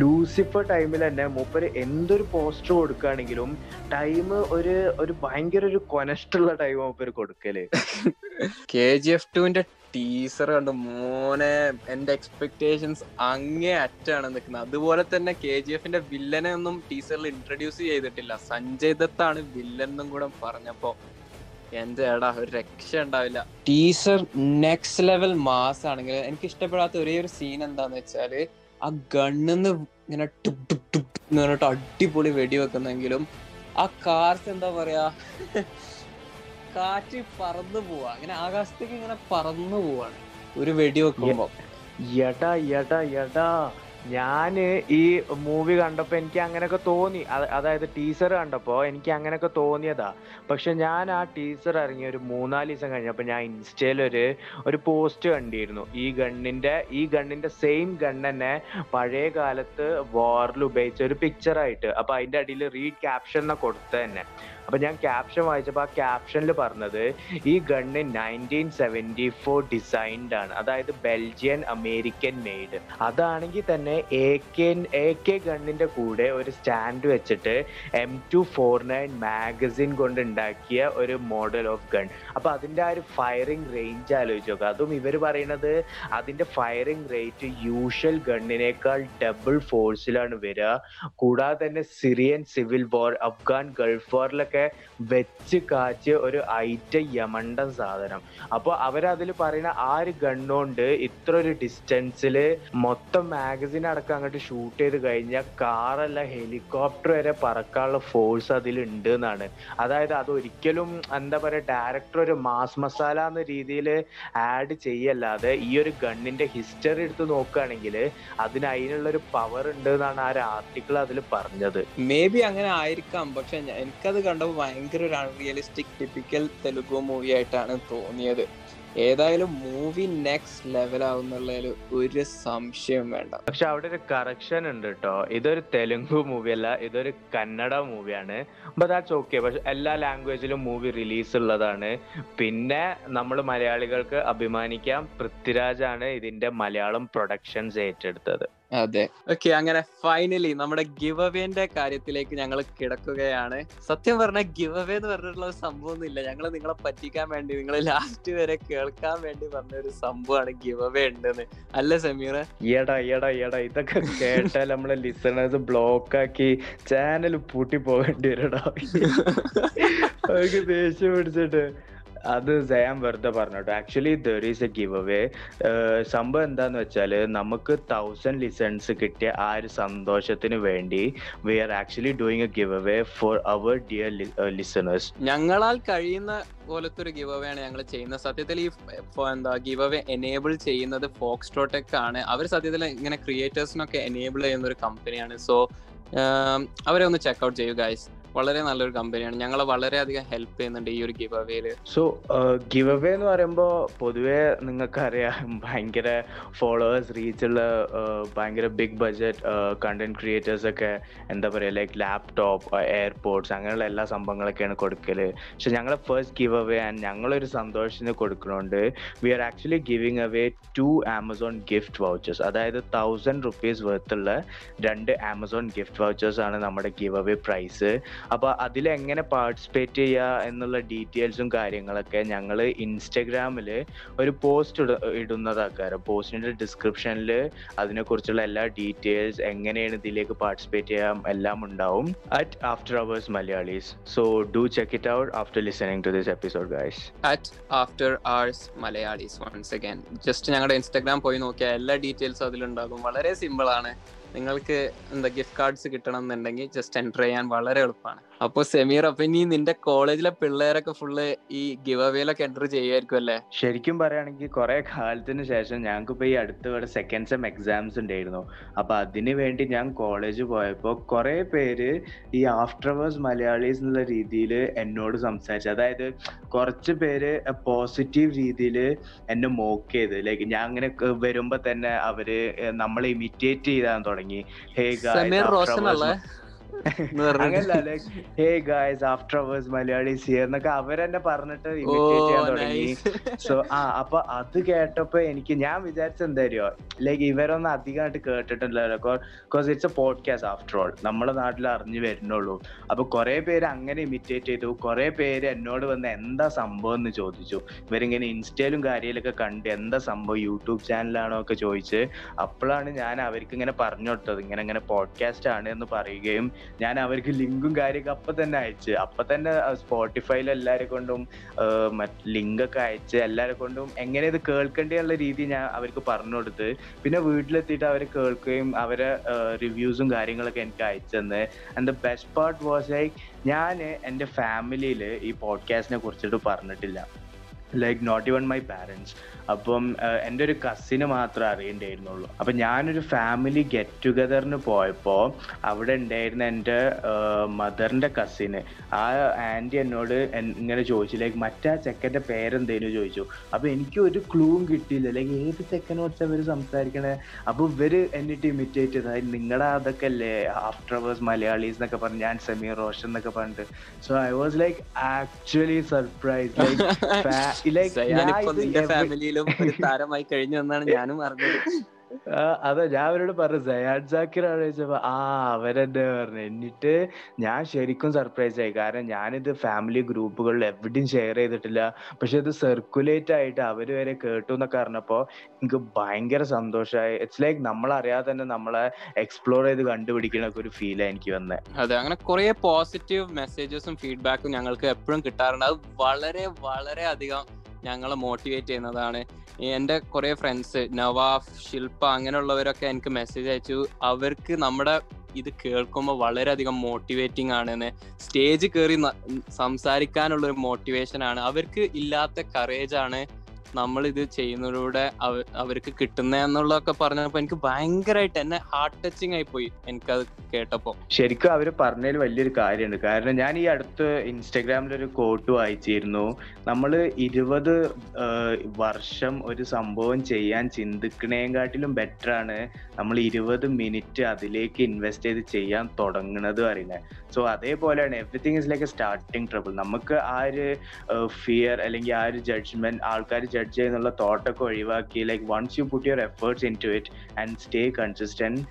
ലൂസിഫർ ടൈമിൽ തന്നെ മൂപ്പർ എന്തൊരു പോസ്റ്റർ കൊടുക്കുകയാണെങ്കിലും ടൈം ഒരു ഒരു ഭയങ്കര ഒരു കൊനഷ്ടുള്ള ടൈം മൂപ്പര് കൊടുക്കൽ. കെ ജി എഫ് ടുവിന്റെ ടീസർ കണ്ട് മോനെ എന്റെ എക്സ്പെക്ടേഷൻസ് അങ്ങേ അറ്റാണ് നിൽക്കുന്നത്. അതുപോലെ തന്നെ കെ ജി എഫിന്റെ വില്ലനെ ഒന്നും ടീസറിൽ ഇൻട്രൊഡ്യൂസ് ചെയ്തിട്ടില്ല. സഞ്ജയ് ദത്താണ് വില്ലൻ എന്നും കൂടെ പറഞ്ഞപ്പോ എന്റെ എടാ ഒരു രക്ഷ ഉണ്ടാവില്ല. ടീസർ നെക്സ്റ്റ് ലെവൽ മാസ് ആണെങ്കിൽ എനിക്ക് ഇഷ്ടപ്പെടാത്ത ഒരേ ഒരു സീൻ എന്താന്ന് വെച്ചാൽ ആ ഗണ്ണിന്ന് ഇങ്ങനെ ടുപ് ടുപ് ടുപ് എന്ന് പറഞ്ഞിട്ട് അടിപൊളി വെടിവെക്കുന്നെങ്കിലും ആ കാർസ് എന്താ പറയാ? കാറ്റ് പറന്നു പോവാ. അങ്ങനെ ആകാശത്തേക്ക് ഇങ്ങനെ പറന്നു പോവാണ്. ഒരു വെടി വെക്കുമ്പോ എടാ എടാ എടാ. ഞാൻ ഈ മൂവി കണ്ടപ്പോ എനിക്ക് അങ്ങനെയൊക്കെ തോന്നി. അതായത് ടീസർ കണ്ടപ്പോ എനിക്ക് അങ്ങനെയൊക്കെ തോന്നിയതാ. പക്ഷെ ഞാൻ ആ ടീസർ ഇറങ്ങി ഒരു മൂന്നാൽ ദിവസം കഴിഞ്ഞപ്പോ ഞാൻ ഇൻസ്റ്റയിൽ ഒരു ഒരു പോസ്റ്റ് കണ്ടിരുന്നു. ഈ ഗണ്ണിന്റെ ഈ ഗണ്ണിന്റെ സെയിം ഗൺ തന്നെ പഴയ കാലത്ത് വാറിൽ ഉപയോഗിച്ച ഒരു പിക്ചർ ആയിട്ട്. അപ്പൊ അതിന്റെ അടിയിൽ റീ ക്യാപ്ഷൻ എന്നാ കൊടുത്ത തന്നെ അപ്പൊ ഞാൻ ക്യാപ്ഷൻ വായിച്ചപ്പോ ആ ക്യാപ്ഷനിൽ പറഞ്ഞത് ഈ gun nineteen seventy four designed ആണ്. അതായത് ബെൽജിയൻ അമേരിക്കൻ മെയ്ഡ് അതാണെങ്കിൽ തന്നെ എ കെ എ കെ ഗണ്ണിന്റെ കൂടെ ഒരു സ്റ്റാൻഡ് വെച്ചിട്ട് M two four nine magazine കൊണ്ട് ഉണ്ടാക്കിയ ഒരു മോഡൽ ഓഫ് ഗൺ അപ്പൊ അതിന്റെ ആ ഒരു ഫയറിംഗ് റേഞ്ച് ആലോചിച്ച് നോക്കുക അതും ഇവർ പറയുന്നത് അതിന്റെ ഫയറിംഗ് റേറ്റ് യൂഷ്വൽ ഗണ്ണിനേക്കാൾ ഡബിൾ ഫോഴ്സിലാണ് വരിക. കൂടാതെ തന്നെ Syrian civil war Afghan Gulf വാറിലൊക്കെ വെച്ച് കാച്ച് ഒരു ഐറ്റ യമണ്ടൻ സാധനം. അപ്പൊ അവരതിൽ പറയുന്ന ആ ഒരു ഗണ്ണുകൊണ്ട് ഇത്ര ഒരു ഡിസ്റ്റൻസിൽ മൊത്തം മാഗസിൻ അടക്കം അങ്ങോട്ട് ഷൂട്ട് ചെയ്ത് കഴിഞ്ഞാൽ കാറല്ല ഹെലികോപ്റ്റർ വരെ പറക്കാനുള്ള ഫോഴ്സ് അതിലുണ്ട് എന്നാണ് അതായത് അത് ഒരിക്കലും എന്താ പറയാ ഡയറക്ടർ ഒരു മാസ് മസാല എന്ന രീതിയിൽ ആഡ് ചെയ്യല്ലാതെ ഈ ഒരു ഗണ്ണിന്റെ ഹിസ്റ്ററി എടുത്ത് നോക്കുകയാണെങ്കിൽ അതിന് അതിനുള്ള ഒരു പവർ ഉണ്ട് എന്നാണ് ആ ഒരു ആർട്ടിക്കിൾ അതിൽ പറഞ്ഞത്. മേ ബി അങ്ങനെ ആയിരിക്കാം. പക്ഷെ എനിക്കത് കണ്ടപ്പോ ഭയങ്കര ഒരു അൺറിയലിസ്റ്റിക് ടിപ്പിക്കൽ തെലുഗു മൂവി ആയിട്ടാണ് തോന്നിയത്. ഏതായാലും മൂവി നെക്സ്റ്റ് ലെവൽ ആവുന്നുള്ളതിൽ ഒരു സംശയം വേണ്ട. പക്ഷെ അവിടെ ഒരു കറക്ഷൻ ഉണ്ട് കേട്ടോ ഇതൊരു തെലുങ്ക് മൂവി അല്ല ഇതൊരു കന്നഡ മൂവിയാണ് ബട്ട് ദാറ്റ്സ് ഓക്കെ പക്ഷെ എല്ലാ ലാംഗ്വേജിലും മൂവി റിലീസ് ഉള്ളതാണ്. പിന്നെ നമ്മൾ മലയാളികൾക്ക് അഭിമാനിക്കാം. പൃഥ്വിരാജാണ് ഇതിന്റെ മലയാളം പ്രൊഡക്ഷൻസ് ഏറ്റെടുത്തത്. അതെ. ഓക്കെ അങ്ങനെ ഫൈനലി നമ്മുടെ ഗിവ് അവേന്റെ കാര്യത്തിലേക്ക് ഞങ്ങൾ കിടക്കുകയാണ്. സത്യം പറഞ്ഞ ഗിവ് അവേ എന്ന് പറഞ്ഞിട്ടുള്ള ഒരു സംഭവം ഇല്ല ഞങ്ങൾ നിങ്ങളെ പറ്റിക്കാൻ വേണ്ടി നിങ്ങൾ ലാസ്റ്റ് വരെ കേൾക്കാൻ വേണ്ടി പറഞ്ഞ ഒരു സംഭവമാണ് ഗിവ് അവേ ഉണ്ടെന്ന്. അല്ല സമീറ? എടാ എടാ എടാ ഇതൊക്കെ കേട്ടാൽ നമ്മളെ ലിസണേഴ്സ് ബ്ലോക്ക് ആക്കി ചാനൽ പൂട്ടി പോകേണ്ടി വരടാ ദേഷ്യം പിടിച്ചിട്ട്. അത് ജയാൻ വെറുതെ പറഞ്ഞോട്ടോ. Actually there is a give away സംഭവം എന്താന്ന് വെച്ചാൽ നമുക്ക് തൗസൻഡ് ലിസൺസ് കിട്ടിയ ആ ഒരു സന്തോഷത്തിന് വേണ്ടി we are actually doing a give away for our dear listeners ഞങ്ങളാൽ കഴിയുന്ന പോലത്തെ ഒരു ഗിവ് അവേ ആണ് ഞങ്ങൾ ചെയ്യുന്നത്. സത്യത്തിൽ ഈ എന്താ ഗിവ് അവേ എനേബിൾ ചെയ്യുന്നത് ഫോക്സ് ടോട്ടെക് ആണ്. അവർ സത്യത്തിൽ ഇങ്ങനെ ക്രിയേറ്റേഴ്സിനൊക്കെ എനേബിൾ ചെയ്യുന്ന ഒരു കമ്പനിയാണ് സോ അവരെ ഒന്ന് ചെക്ക്ഔട്ട് ചെയ്യൂ ഗൈസ് വളരെ നല്ലൊരു കമ്പനിയാണ്. ഞങ്ങളെ വളരെയധികം ഹെൽപ്പ് ചെയ്യുന്നുണ്ട് ഈ ഒരു ഗിവ് അവേയിൽ സോ ഗിവ് അവേ എന്ന് പറയുമ്പോൾ പൊതുവേ നിങ്ങൾക്കറിയാം ഭയങ്കര ഫോളോവേഴ്സ് റീച്ചുള്ള ഭയങ്കര ബിഗ് ബഡ്ജറ്റ് കണ്ടന്റ് ക്രിയേറ്റേഴ്സ് ഒക്കെ എന്താ പറയുക ലൈക്ക് ലാപ്ടോപ്പ് എയർപോർട്ട്സ് അങ്ങനെയുള്ള എല്ലാ സംഭവങ്ങളൊക്കെയാണ് കൊടുക്കൽ. പക്ഷെ ഞങ്ങളെ ഫസ്റ്റ് ഗിവ് അവേ ആൻഡ് ഞങ്ങളൊരു സന്തോഷത്തിന് കൊടുക്കുന്നുണ്ട് we are actually giving away two Amazon gift vouchers അതായത് തൗസൻഡ് റുപ്പീസ് വർത്തുള്ള രണ്ട് ആമസോൺ ഗിഫ്റ്റ് വൗച്ചേഴ്സ് ആണ് നമ്മുടെ ഗിവ് അവേ പ്രൈസ് അപ്പൊ അതിൽ എങ്ങനെ പാർട്ടിസിപ്പേറ്റ് ചെയ്യുക എന്നുള്ള ഡീറ്റെയിൽസും കാര്യങ്ങളൊക്കെ ഞങ്ങൾ ഇൻസ്റ്റഗ്രാമിൽ ഒരു പോസ്റ്റ് ഇടുന്നതാക്കാറ് പോസ്റ്റിന്റെ ഡിസ്ക്രിപ്ഷനിൽ അതിനെക്കുറിച്ചുള്ള എല്ലാ ഡീറ്റെയിൽസ് എങ്ങനെയാണ് ഇതിലേക്ക് പാർട്ടിസിപ്പേറ്റ് ചെയ്യാം എല്ലാം ഉണ്ടാവും at after hours Malayalees so do check it out after listening to this episode guys at after hours Malayalees once again just ഞങ്ങളുടെ ഇൻസ്റ്റാഗ്രാം പോയി നോക്കിയാൽ എല്ലാ ഡീറ്റെയിൽസും അതിലുണ്ടാകും. വളരെ സിമ്പിൾ ആണ്. നിങ്ങൾക്ക് എന്താ ഗിഫ്റ്റ് കാർഡ്സ് കിട്ടണം എന്നുണ്ടെങ്കിൽ ജസ്റ്റ് എന്റർ ചെയ്യാൻ വളരെ എളുപ്പമാണ്. അപ്പോൾ സെമീർ അപ്പൊ ഇനി നിന്റെ കോളേജിലെ പിള്ളേരൊക്കെ ഫുള്ള് ഈ ഗിവ് അവേയിലൊക്കെ എന്റർ ചെയ്യുമായിരിക്കും അല്ലേ? ശരിക്കും പറയുകയാണെങ്കിൽ കുറെ കാലത്തിന് ശേഷം ഞങ്ങൾക്ക് ഇപ്പൊ ഈ അടുത്ത സെക്കൻഡ് സെം എക്സാംസ് ഉണ്ടായിരുന്നു. അപ്പൊ അതിന് വേണ്ടി ഞാൻ കോളേജ് പോയപ്പോൾ കുറെ പേര് ഈ ആഫ്റ്റർ അവേഴ്സ് മലയാളീസ് എന്നുള്ള രീതിയിൽ എന്നോട് സംസാരിച്ചു. അതായത് കുറച്ച് പേര് പോസിറ്റീവ് രീതിയിൽ എന്നെ മോക്ക് ചെയ്ത്. ലൈക്ക് ഞാൻ അങ്ങനെ വരുമ്പോ തന്നെ അവർ നമ്മളെ ഇമിറ്റേറ്റ് ചെയ്താൻ തുടങ്ങി. Hey Sameer hey guys after hours Malayalees here എന്നൊക്കെ അവരെന്നെ പറഞ്ഞിട്ട് ഇമിറ്റേറ്റ് ചെയ്യാൻ തുടങ്ങി. സോ ആ അപ്പൊ അത് കേട്ടപ്പോ എനിക്ക് ഞാൻ വിചാരിച്ച എന്തായാലോ ലൈക്ക് ഇവരൊന്നും അധികമായിട്ട് കേട്ടിട്ടില്ലല്ലോ. Because it's a podcast after all നമ്മുടെ നാട്ടിൽ അറിഞ്ഞു വരുന്നുള്ളൂ. അപ്പൊ കുറെ പേര് അങ്ങനെ ഇമിറ്റേറ്റ് ചെയ്തു. കുറെ പേര് എന്നോട് വന്ന് എന്താ സംഭവം എന്ന് ചോദിച്ചു. ഇവരിങ്ങനെ ഇൻസ്റ്റയിലും കാര്യത്തിലൊക്കെ കണ്ട് എന്താ സംഭവം യൂട്യൂബ് ചാനലാണോ ഒക്കെ ചോദിച്ച്. അപ്പോഴാണ് ഞാൻ അവർക്ക് ഇങ്ങനെ പറഞ്ഞു കൊടുത്തത്. ഇങ്ങനെ ഇങ്ങനെ പോഡ്കാസ്റ്റ് ആണ് എന്ന് പറയുകയും ഞാൻ അവർക്ക് ലിങ്കും കാര്യമൊക്കെ അപ്പൊ തന്നെ അയച്ച്. അപ്പൊ തന്നെ സ്പോട്ടിഫൈയിൽ എല്ലാരെ കൊണ്ടും മറ്റ് ലിങ്ക് ഒക്കെ അയച്ച് എല്ലാരെ കൊണ്ടും എങ്ങനെ ഇത് കേൾക്കേണ്ടിയുള്ള രീതി ഞാൻ അവർക്ക് പറഞ്ഞു കൊടുത്ത് പിന്നെ വീട്ടിലെത്തിയിട്ട് അവർ കേൾക്കുകയും അവരെ റിവ്യൂസും കാര്യങ്ങളൊക്കെ എനിക്ക് അയച്ചെന്ന് and the best part was like ഞാൻ എന്റെ ഫാമിലിയിൽ ഈ പോഡ്കാസ്റ്റിനെ കുറിച്ചിട്ട് പറഞ്ഞിട്ടില്ല. Like not even my parents അപ്പം എന്റെ ഒരു കസിന് മാത്രമേ അറിയണ്ടായിരുന്നുള്ളൂ. അപ്പം ഞാനൊരു ഫാമിലി ഗെറ്റ് ടുഗദറിന് പോയപ്പോൾ അവിടെ ഉണ്ടായിരുന്ന എന്റെ മദറിന്റെ കസിന് ആ ആന്റി എന്നോട് ഇങ്ങനെ ചോദിച്ചു ലൈക്ക് മറ്റേ ചെക്കന്റെ പേരെന്തേലും ചോദിച്ചു. അപ്പം എനിക്ക് ഒരു ക്ലൂവും കിട്ടിയില്ല. ലൈക്ക് ഏത് ചെക്കനെ ഇവർ സംസാരിക്കണേ? അപ്പോൾ ഇവർ എന്നിട്ട് ഇമിറ്റേറ്റ് ചെയ്തത് നിങ്ങളുടെ അതൊക്കെ അല്ലേ ആഫ്റ്റർ അവേഴ്സ് മലയാളീസ് എന്നൊക്കെ പറഞ്ഞു ഞാൻ സമീർ റോഷൻ എന്നൊക്കെ പറഞ്ഞിട്ട്. So I was like actually surprise like like നിന്റെ ഫാമിലിയിലും ഒരു താരമായി കഴിഞ്ഞു എന്നാണ് ഞാനും അറിഞ്ഞത്. അതെ ഞാൻ അവരോട് പറഞ്ഞു സയാൻ ജാക്കിറാണ് ചോദിച്ചപ്പോ ആ അവരെന്നെ പറഞ്ഞു. എന്നിട്ട് ഞാൻ ശരിക്കും സർപ്രൈസ് ആയി. കാരണം ഞാനിത് ഫാമിലി ഗ്രൂപ്പുകളിൽ എവിടെയും ഷെയർ ചെയ്തിട്ടില്ല. പക്ഷെ ഇത് സർക്കുലേറ്റ് ആയിട്ട് അവർ വരെ കേട്ടു എന്നൊക്കെ അറിഞ്ഞപ്പോ എനിക്ക് ഭയങ്കര സന്തോഷമായി ഇറ്റ്സ് ലൈക്ക് നമ്മൾ അറിയാതെ തന്നെ നമ്മളെ എക്സ്പ്ലോർ ചെയ്ത് കണ്ടുപിടിക്കണ ഒരു ഫീൽ ആണ് എനിക്ക് വന്നത് അതെ അങ്ങനെ കുറെ പോസിറ്റീവ് മെസ്സേജസും ഫീഡ്ബാക്കും ഞങ്ങൾക്ക് എപ്പോഴും കിട്ടാറുണ്ട്. അത് വളരെ വളരെ അധികം ഞങ്ങളെ മോട്ടിവേറ്റ് ചെയ്യുന്നതാണ്. എന്റെ കുറേ ഫ്രണ്ട്സ് നവാഫ് ശില്പ അങ്ങനെയുള്ളവരൊക്കെ എനിക്ക് മെസ്സേജ് അയച്ചു. അവർക്ക് നമ്മുടെ ഇത് കേൾക്കുമ്പോൾ വളരെയധികം മോട്ടിവേറ്റിംഗ് ആണെന്ന്. സ്റ്റേജ് കയറി സംസാരിക്കാനുള്ള ഒരു മോട്ടിവേഷൻ ആണ്. അവർക്ക് ഇല്ലാത്ത കറേജ് ആണ്. നമ്മൾ ഇത് ചെയ്യുന്നതിലൂടെ അവ- അവർക്ക് കിട്ടുന്ന എന്നുള്ളതൊക്കെ പറഞ്ഞപ്പോ എനിക്ക് ഭയങ്കരമായിട്ട് എന്നെ ഹാർട്ട് ടച്ചിങ് ആയി പോയി എനിക്കത് കേട്ടപ്പോ. ശരിക്കും അവർ പറഞ്ഞതിൽ വലിയൊരു കാര്യമുണ്ട്. കാരണം ഞാൻ ഈ അടുത്ത് ഇൻസ്റ്റാഗ്രാമിൽ ഒരു കോട്ട് വായിച്ചിരുന്നു. നമ്മൾ ഇരുപത് വർഷം ഒരു സംഭവം ചെയ്യാൻ ചിന്തിക്കണേക്കാട്ടിലും ബെറ്റർ ആണ് നമ്മൾ ഇരുപത് മിനിറ്റ് അതിലേക്ക് ഇൻവെസ്റ്റ് ചെയ്ത് ചെയ്യാൻ തുടങ്ങുന്നത് പറയുന്നത് സോ അതേപോലെയാണ് everything is like a starting trouble നമുക്ക് ആ ഒരു ഫിയർ അല്ലെങ്കിൽ ആ ഒരു ജഡ്ജ്മെന്റ് ആൾക്കാർ ജഡ്ജ് ചെയ്യുന്നുള്ള തോട്ടൊക്കെ ഒഴിവാക്കി like once you put your efforts into it and stay consistent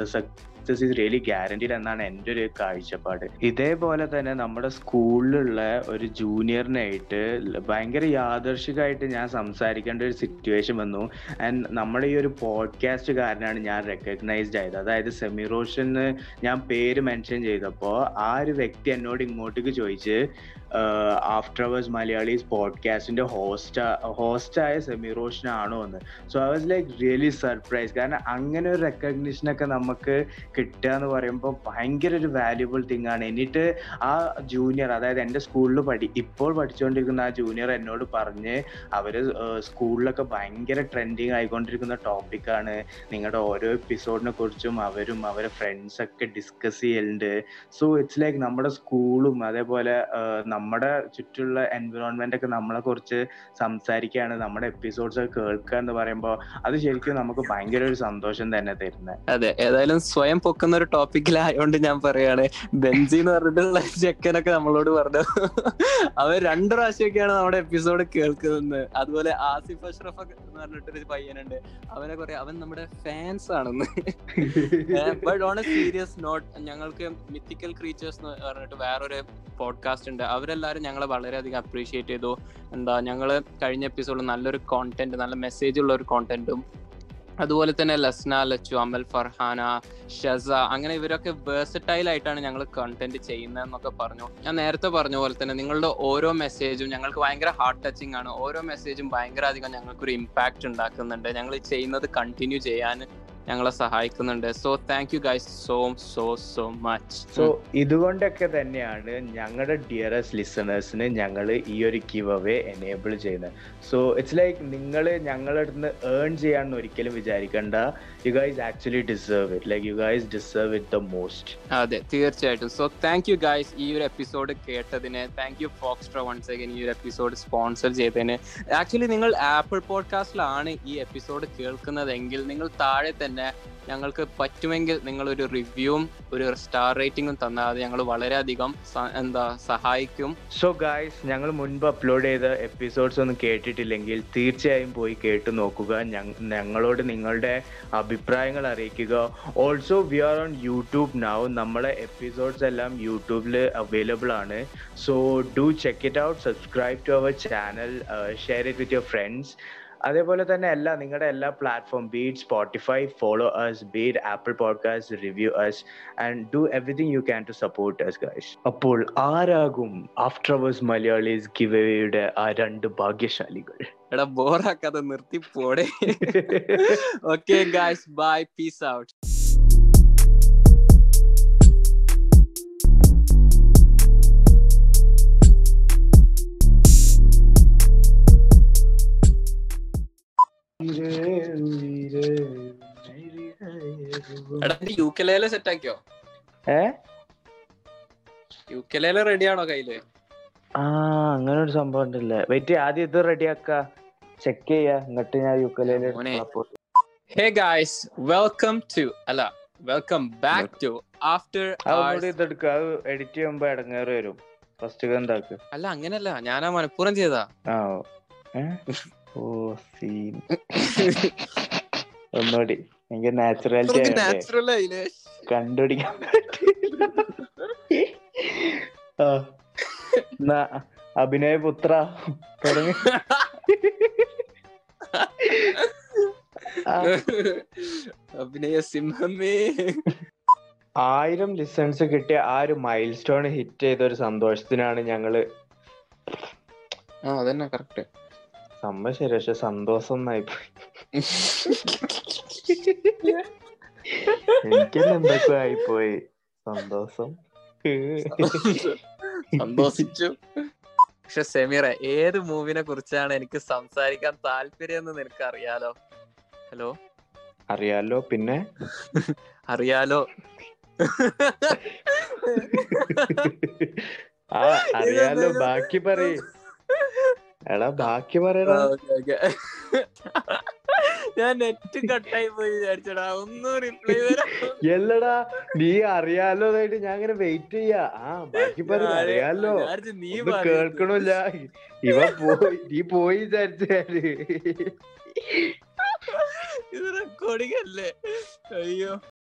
the success is really guaranteed എന്നാണ് എന്റെ ഒരു കാഴ്ചപ്പാട്. ഇതേപോലെ തന്നെ നമ്മുടെ സ്കൂളിലുള്ള ഒരു ജൂനിയറിനായിട്ട് ഭയങ്കര യാദർശികമായിട്ട് ഞാൻ സംസാരിക്കേണ്ട ഒരു സിറ്റുവേഷൻ വന്നു. ആൻഡ് നമ്മുടെ ഈ ഒരു പോഡ്കാസ്റ്റ് കാരനാണ് ഞാൻ റെക്കഗ്നൈസ്ഡ് ആയത്. അതായത് സെമിറോഷൻ ഞാൻ പേര് മെൻഷൻ ചെയ്തപ്പോൾ ആ ഒരു വ്യക്തി എന്നോട് ഇങ്ങോട്ടേക്ക് ചോദിച്ച് ആഫ്റ്റർ അവേഴ്സ് മലയാളീസ് പോഡ്കാസ്റ്റിന്റെ ഹോസ്റ്റ് ഹോസ്റ്റായ സെമിറോഷൻ ആണോ എന്ന്. So I was like really surprise കാരണം അങ്ങനെ ഒരു റെക്കഗ്നീഷൻ ഒക്കെ നമുക്ക് കിട്ടുക എന്ന് പറയുമ്പോൾ ഭയങ്കര ഒരു വാല്യുബിൾ തിങ് ആണ്. എന്നിട്ട് ആ ജൂനിയർ അതായത് എന്റെ സ്കൂളിൽ പഠി ഇപ്പോൾ പഠിച്ചുകൊണ്ടിരിക്കുന്ന ആ ജൂനിയർ എന്നോട് പറഞ്ഞ് അവർ സ്കൂളിലൊക്കെ ഭയങ്കര ട്രെൻഡിങ് ആയിക്കൊണ്ടിരിക്കുന്ന ടോപ്പിക്കാണ് നിങ്ങളുടെ ഓരോ എപ്പിസോഡിനെ കുറിച്ചും അവരും അവരെ ഫ്രണ്ട്സ് ഒക്കെ ഡിസ്കസ് ചെയ്യലുണ്ട്. സോ ഇറ്റ്സ് ലൈക്ക് നമ്മുടെ സ്കൂളും അതേപോലെ നമ്മുടെ ചുറ്റുള്ള എൻവിറോൺമെന്റ് ഒക്കെ നമ്മളെ കുറിച്ച് സംസാരിക്കുകയാണ് നമ്മുടെ എപ്പിസോഡ്സ് ഒക്കെ കേൾക്കുക എന്ന് പറയുമ്പോൾ അത് ശരിക്കും നമുക്ക് ഭയങ്കര ഒരു സന്തോഷം തന്നെ തരുന്നത് അതെ ഏതായാലും സ്വയം പൊക്കുന്ന ഒരു ടോപ്പിക്കിലായോണ്ട് ഞാൻ പറയാണ് ബെഞ്ചി എന്ന് പറഞ്ഞിട്ടുള്ള ചെക്കനൊക്കെ നമ്മളോട് പറഞ്ഞു. അവർ രണ്ടു പ്രാവശ്യമൊക്കെയാണ് നമ്മുടെ എപ്പിസോഡ് കേൾക്കുന്നത്. അതുപോലെ ആസിഫ് അഷ്റഫ് ഒക്കെ എന്ന് പറഞ്ഞിട്ടൊരു പയ്യനുണ്ട്. അവനെ കുറെ അവൻ നമ്മുടെ ഫാൻസ് ആണെന്ന്. But on a serious note ഞങ്ങൾക്ക് മിത്തിക്കൽ ക്രീച്ചേഴ്സ് എന്ന് പറഞ്ഞിട്ട് വേറൊരു പോഡ്കാസ്റ്റ് ഉണ്ട്. അവരെല്ലാവരും ഞങ്ങളെ വളരെയധികം അപ്രീഷിയേറ്റ് ചെയ്തു. എന്താ ഞങ്ങൾ കഴിഞ്ഞ എപ്പിസോഡിൽ നല്ലൊരു കോണ്ടന്റ് നല്ല മെസ്സേജ് ഉള്ള ഒരു കോണ്ടന്റും അതുപോലെ തന്നെ ലസ്ന ലച്ചു അമൽ ഫർഹാന ഷസ അങ്ങനെ ഇവരൊക്കെ വേഴ്സറ്റൈൽ ആയിട്ടാണ് ഞങ്ങൾ കണ്ടന്റ് ചെയ്യുന്നതെന്നൊക്കെ പറഞ്ഞു. ഞാൻ നേരത്തെ പറഞ്ഞ പോലെ തന്നെ നിങ്ങളുടെ ഓരോ മെസ്സേജും ഞങ്ങൾക്ക് ഭയങ്കര ഹാർട്ട് ടച്ചിങ് ആണ്. ഓരോ മെസ്സേജും ഭയങ്കര അധികം ഞങ്ങൾക്കൊരു ഇമ്പാക്ട് ഉണ്ടാക്കുന്നുണ്ട്. ഞങ്ങൾ ചെയ്യുന്നത് കണ്ടിന്യൂ ചെയ്യാൻ ഞങ്ങളെ സഹായിക്കുന്നുണ്ട്. So thank you guys so so so much so ഇതുകൊണ്ടൊക്കെ തന്നെയാണ് ഞങ്ങളുടെ ഡിയറസ്റ്റ് ലിസണേഴ്സിന് ഞങ്ങൾ ഈ ഒരു ഗിവ് അവേ എനേബിൾ ചെയ്യുന്നത്. സോ ഇറ്റ്സ് ലൈക്ക് നിങ്ങൾ ഞങ്ങളുടെ അടുത്ത് ഏൺ ചെയ്യാന്ന് ഒരിക്കലും വിചാരിക്കണ്ട. You guys actually deserve it like you guys deserve it the most അതെ തീർച്ചയായിട്ടും. സോ താങ്ക് യു ഗൈസ് ഈ ഒരു എപ്പിസോഡ് കേട്ടതിന്. Thank you Foxtrot once again ഈ ഒരു എപ്പിസോഡ് സ്പോൺസർ ചെയ്തതിന്. ആക്ച്വലി നിങ്ങൾ ആപ്പിൾ പോഡ്കാസ്റ്റിലാണ് ഈ എപ്പിസോഡ് കേൾക്കുന്നതെങ്കിൽ നിങ്ങൾ താഴെ തന്നെ ഞങ്ങൾക്ക് പറ്റുമെങ്കിൽ നിങ്ങൾ ഒരു റിവ്യൂവും ഒരു സ്റ്റാർ റേറ്റിംഗും തന്നാൽ ഞങ്ങൾ വളരെയധികം എന്താ സഹായിക്കും. സോ ഗായ്സ് ഞങ്ങൾ മുൻപ് അപ്ലോഡ് ചെയ്ത എപ്പിസോഡ്സ് ഒന്നും കേട്ടിട്ടില്ലെങ്കിൽ തീർച്ചയായും പോയി കേട്ടു നോക്കുക. ഞങ്ങളോട് നിങ്ങളുടെ അഭിപ്രായങ്ങൾ അറിയിക്കുക. Also we are on YouTube now നമ്മളെ എപ്പിസോഡ്സ് എല്ലാം യൂട്യൂബിൽ അവൈലബിൾ ആണ്. So do check it out subscribe to our channel share it with your friends അതേപോലെ തന്നെ എല്ലാ നിങ്ങളുടെ എല്ലാ platform be it Spotify follow us be it Apple podcast review us and do everything you can to support us guys അപ്പോൾ ആരാകും ആഫ്റ്റർ അവേഴ്സ് മലയാളീസ് എയുടെ ആ രണ്ട് ഭാഗ്യശാലികൾ? എടാ ബോറാക്കാതെ നിർത്തി പോടെ okay guys bye peace out set ആക്കിയോ ഏ? യൂക്കലേലെ റെഡി കയ്യിൽ? ആ അങ്ങനെ ഒരു സംഭവം ഉണ്ടല്ലേ. വെയിറ്റ് ആദ്യം ഇത് റെഡിയാക്ക ചെക്ക് ചെയ്യാ. എന്നിട്ട് ഞാൻ യുക്കലേൽ ഹേ ഗൈസ് വെൽക്കം ടു അല്ല വെൽക്കം ബാക്ക് ടു ആഫ്റ്റർ അതൊന്നുകൂടി ഇതെടുക്ക അത് എഡിറ്റ് ചെയ്യുമ്പോ ഇടങ്ങേറ് വരും. ഫസ്റ്റ് എന്താക്ക്? അല്ല അങ്ങനല്ല. ഞാനാ മനഃപൂർവം ചെയ്താ ആ ഓ. സീൻ ഒന്നുകൂടി. എനിക്ക് നാച്ചുറാലിറ്റി നാച്ചുറൽ ആയില്ലേ കണ്ടുപിടിക്കാൻ പറ്റില്ല. അഭിനയ പുത്ര. തുടങ്ങി. അഭിനയ സിംഹമേ. ആയിരം ലിസൺസ് കിട്ടിയ ആ ഒരു മൈൽ സ്റ്റോൺ ഹിറ്റ് ചെയ്ത ഒരു സന്തോഷത്തിനാണ് ഞങ്ങൾ ആ അതന്നെ കറക്റ്റ് സംഭവം ശരി പക്ഷെ സന്തോഷം ഒന്നായിപ്പോയി എനിക്കെന്നെ എന്തൊക്കെ ആയിപ്പോയി സന്തോഷം സന്തോഷിച്ചു പക്ഷെ സെമീറ ഏത് മൂവിനെ കുറിച്ചാണ് എനിക്ക് സംസാരിക്കാൻ താല്പര്യം എന്ന് നിനക്ക് അറിയാലോ ഹലോ അറിയാലോ പിന്നെ അറിയാലോ ആ അറിയാലോ ബാക്കി പറയ് എടാ ബാക്കി പറയടാ. ഞാൻ നെറ്റ് കട്ടായി പോയി വിചാരിച്ചടാ. ഒന്നും റിപ്ലൈ എല്ലടാ നീ അറിയാലോ അതായിട്ട് ഞാൻ ഇങ്ങനെ വെയിറ്റ് ചെയ്യാ. ആ ബാക്കി പറഞ്ഞു അറിയാലോ. നീ കേൾക്കണില്ല. ഇവ പോയി നീ പോയി വിചാരിച്ചാൽ ഇത് റെക്കോർഡിംഗ് അല്ലേ? അയ്യോ.